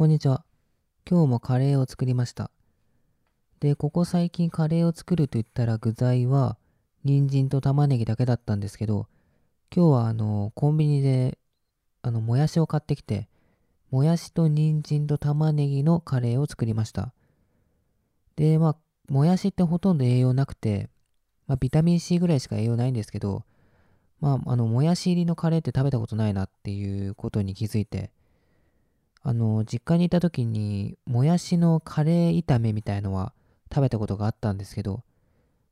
こんにちは。今日もカレーを作りました。で、ここ最近カレーを作ると言ったら具材は人参と玉ねぎだけだったんですけど、今日はあの、コンビニであの、もやしを買ってきて、もやしと人参と玉ねぎのカレーを作りました。で、まあ、もやしってほとんど栄養なくて、まあ、ビタミン C ぐらいしか栄養ないんですけど、まあ、あの、もやし入りのカレーって食べたことないなっていうことに気づいて、あの、実家にいた時に、もやしのカレー炒めみたいのは食べたことがあったんですけど、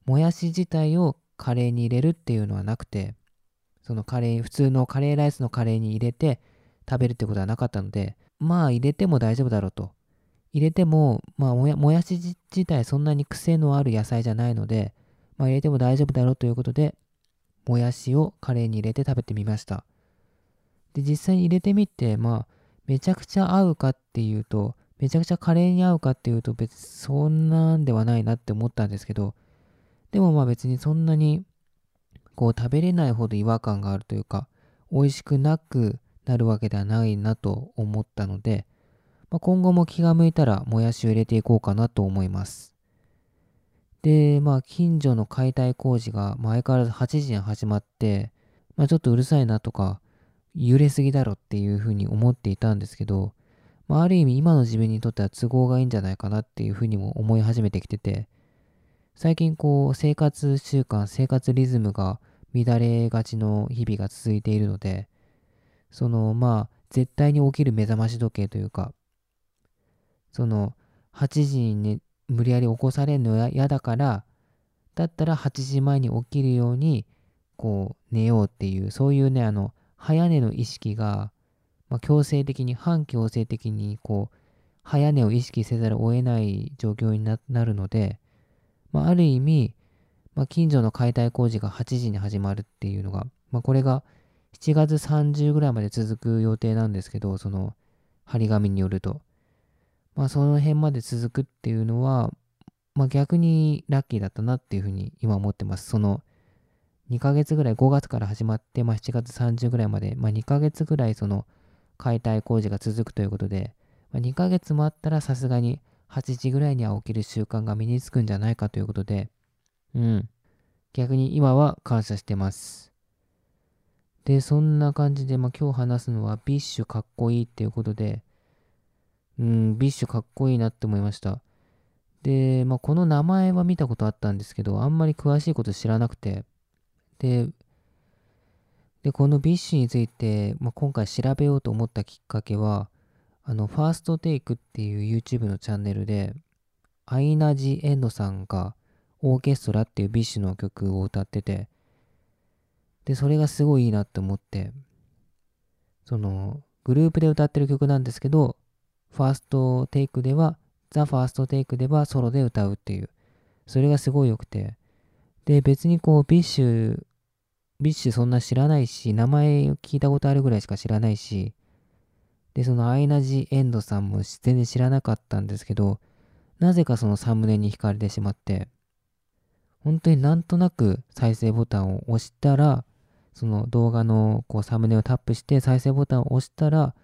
もやし自体をカレーに入れるっていうのはなくて、そのカレー、普通のカレーライスのカレーに入れて食べるってことはなかったので、まあ入れても大丈夫だろうと。入れても、まあもやし自体そんなに癖のある野菜じゃないので、まあ入れても大丈夫だろうということで、もやしをカレーに入れて食べてみました。で、実際に入れてみて、まあ、めちゃくちゃ合うかっていうと、めちゃくちゃカレーに合うかっていうと別にそんなんではないなって思ったんですけど、でもまあ別にそんなにこう食べれないほど違和感があるというか、美味しくなくなるわけではないなと思ったので、まあ、今後も気が向いたらもやしを入れていこうかなと思います。で、まあ近所の解体工事が前から8時に始まって、まあちょっとうるさいなとか、揺れすぎだろっていうふうに思っていたんですけど、まあ、ある意味今の自分にとっては都合がいいんじゃないかなっていうふうにも思い始めてきてて、最近こう生活習慣、生活リズムが乱れがちの日々が続いているので、そのまあ絶対に起きる目覚まし時計というか、その8時に、ね、無理やり起こされるのは嫌だから、だったら8時前に起きるようにこう寝ようっていう、そういうね、あの、早寝の意識が、まあ、強制的に、反強制的にこう、早寝を意識せざるを得ない状況になるので、まあ、ある意味、まあ、近所の解体工事が8時に始まるっていうのが、まあ、これが7月30ぐらいまで続く予定なんですけど、その張り紙によると。まあ、その辺まで続くっていうのは、まあ、逆にラッキーだったなっていうふうに今思ってます。その2ヶ月ぐらい、5月から始まって、まあ、7月30ぐらいまで、まあ、2ヶ月ぐらいその解体工事が続くということで、まあ、2ヶ月もあったらさすがに8時ぐらいには起きる習慣が身につくんじゃないかということで、うん。逆に今は感謝してます。で、そんな感じで、まあ、今日話すのは BiSHかっこいいっていうことで、うん、 BiSHかっこいいなって思いました。で、まあ、この名前は見たことあったんですけど、あんまり詳しいこと知らなくて、で、でこの BiSH について、まあ、今回調べようと思ったきっかけは、あの、 THE FIRST TAKE っていう YouTube のチャンネルで、アイナ・ジ・エンドさんがオーケストラっていう BiSH の曲を歌ってて、で、それがすごいいいなって思って、その、グループで歌ってる曲なんですけど、 FIRST TAKE では、 THE FIRST TAKE ではソロで歌うっていう、それがすごい良くて、で、別にこう、 BiSH、BiSH そんな知らないし、名前を聞いたことあるぐらいしか知らないし、で、そのアイナ・ジ・エンドさんも全然知らなかったんですけど、なぜかそのサムネに惹かれてしまって、本当になんとなく再生ボタンを押したら、その動画のこうサムネをタップして再生ボタンを押したら、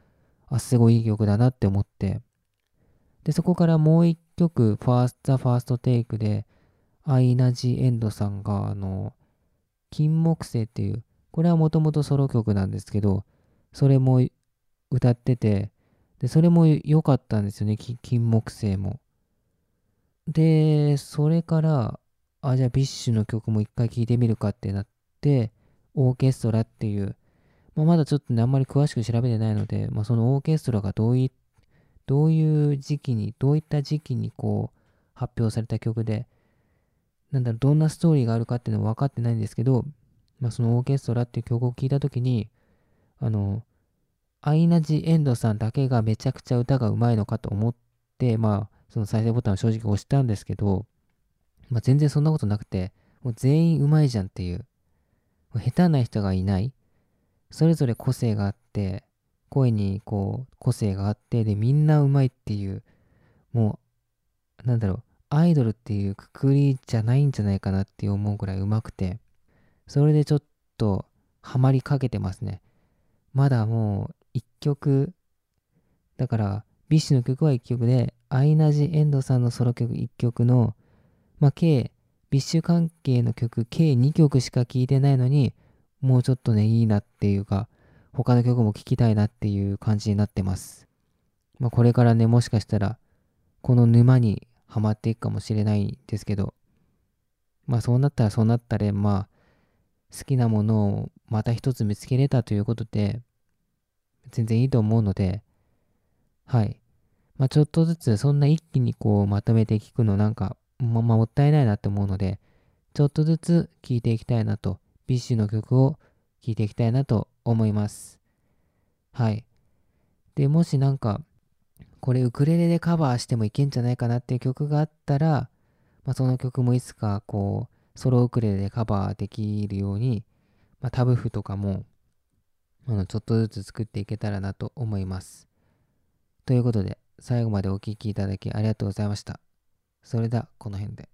あ、すごいいい曲だなって思って、で、そこからもう一曲、ファースト、ザ・ファーストテイクで、アイナ・ジ・エンドさんが、あの、金木星っていう、これはもともとソロ曲なんですけど、それも歌ってて、で、それも良かったんですよね、金木星も。で、それから、あ、じゃあ BiSH の曲も一回聴いてみるかってなって、オーケストラっていう、まあ、まだちょっとね、あんまり詳しく調べてないので、まあ、そのオーケストラがどうい、どういう時期に、どういった時期にこう、発表された曲で、なんだろ、どんなストーリーがあるかっていうのは分かってないんですけど、まあ、そのオーケストラっていう曲を聴いたときに、あの、アイナ・ジ・エンドさんだけがめちゃくちゃ歌が上手いのかと思って、まあ、その再生ボタンを正直押したんですけど、まあ、全然そんなことなくて、もう全員上手いじゃんっていう。もう下手な人がいない。それぞれ個性があって、声にこう個性があって、で、みんな上手いっていう、もう、なんだろう、アイドルっていうくくりじゃないんじゃないかなって思うぐらい上手くて、それでちょっとハマりかけてますね。まだもう一曲、だから BiSH の曲は1曲で、アイナ・ジ・エンドさんのソロ曲1曲の、まあ、計、 BiSH 関係の曲、計2曲しか聴いてないのに、もうちょっとね、いいなっていうか、他の曲も聴きたいなっていう感じになってます。まあ、これからね、もしかしたら、この沼にはまっていくかもしれないんですけど、まあそうなったらそうなったで、まあ、好きなものをまた一つ見つけれたということで、全然いいと思うので、はい。まあ、ちょっとずつそんな一気にこうまとめて聞くのなんか、ま、まあ、もったいないなって思うので、ちょっとずつ聴いていきたいなと、ビッシュの曲を聴いていきたいなと思います。はい。で、もしなんか、これウクレレでカバーしてもいけんじゃないかなっていう曲があったら、まあ、その曲もいつかこう、ソロウクレレでカバーできるように、まあ、タブ譜とかも、あの、ちょっとずつ作っていけたらなと思います。ということで、最後までお聴きいただきありがとうございました。それでは、この辺で。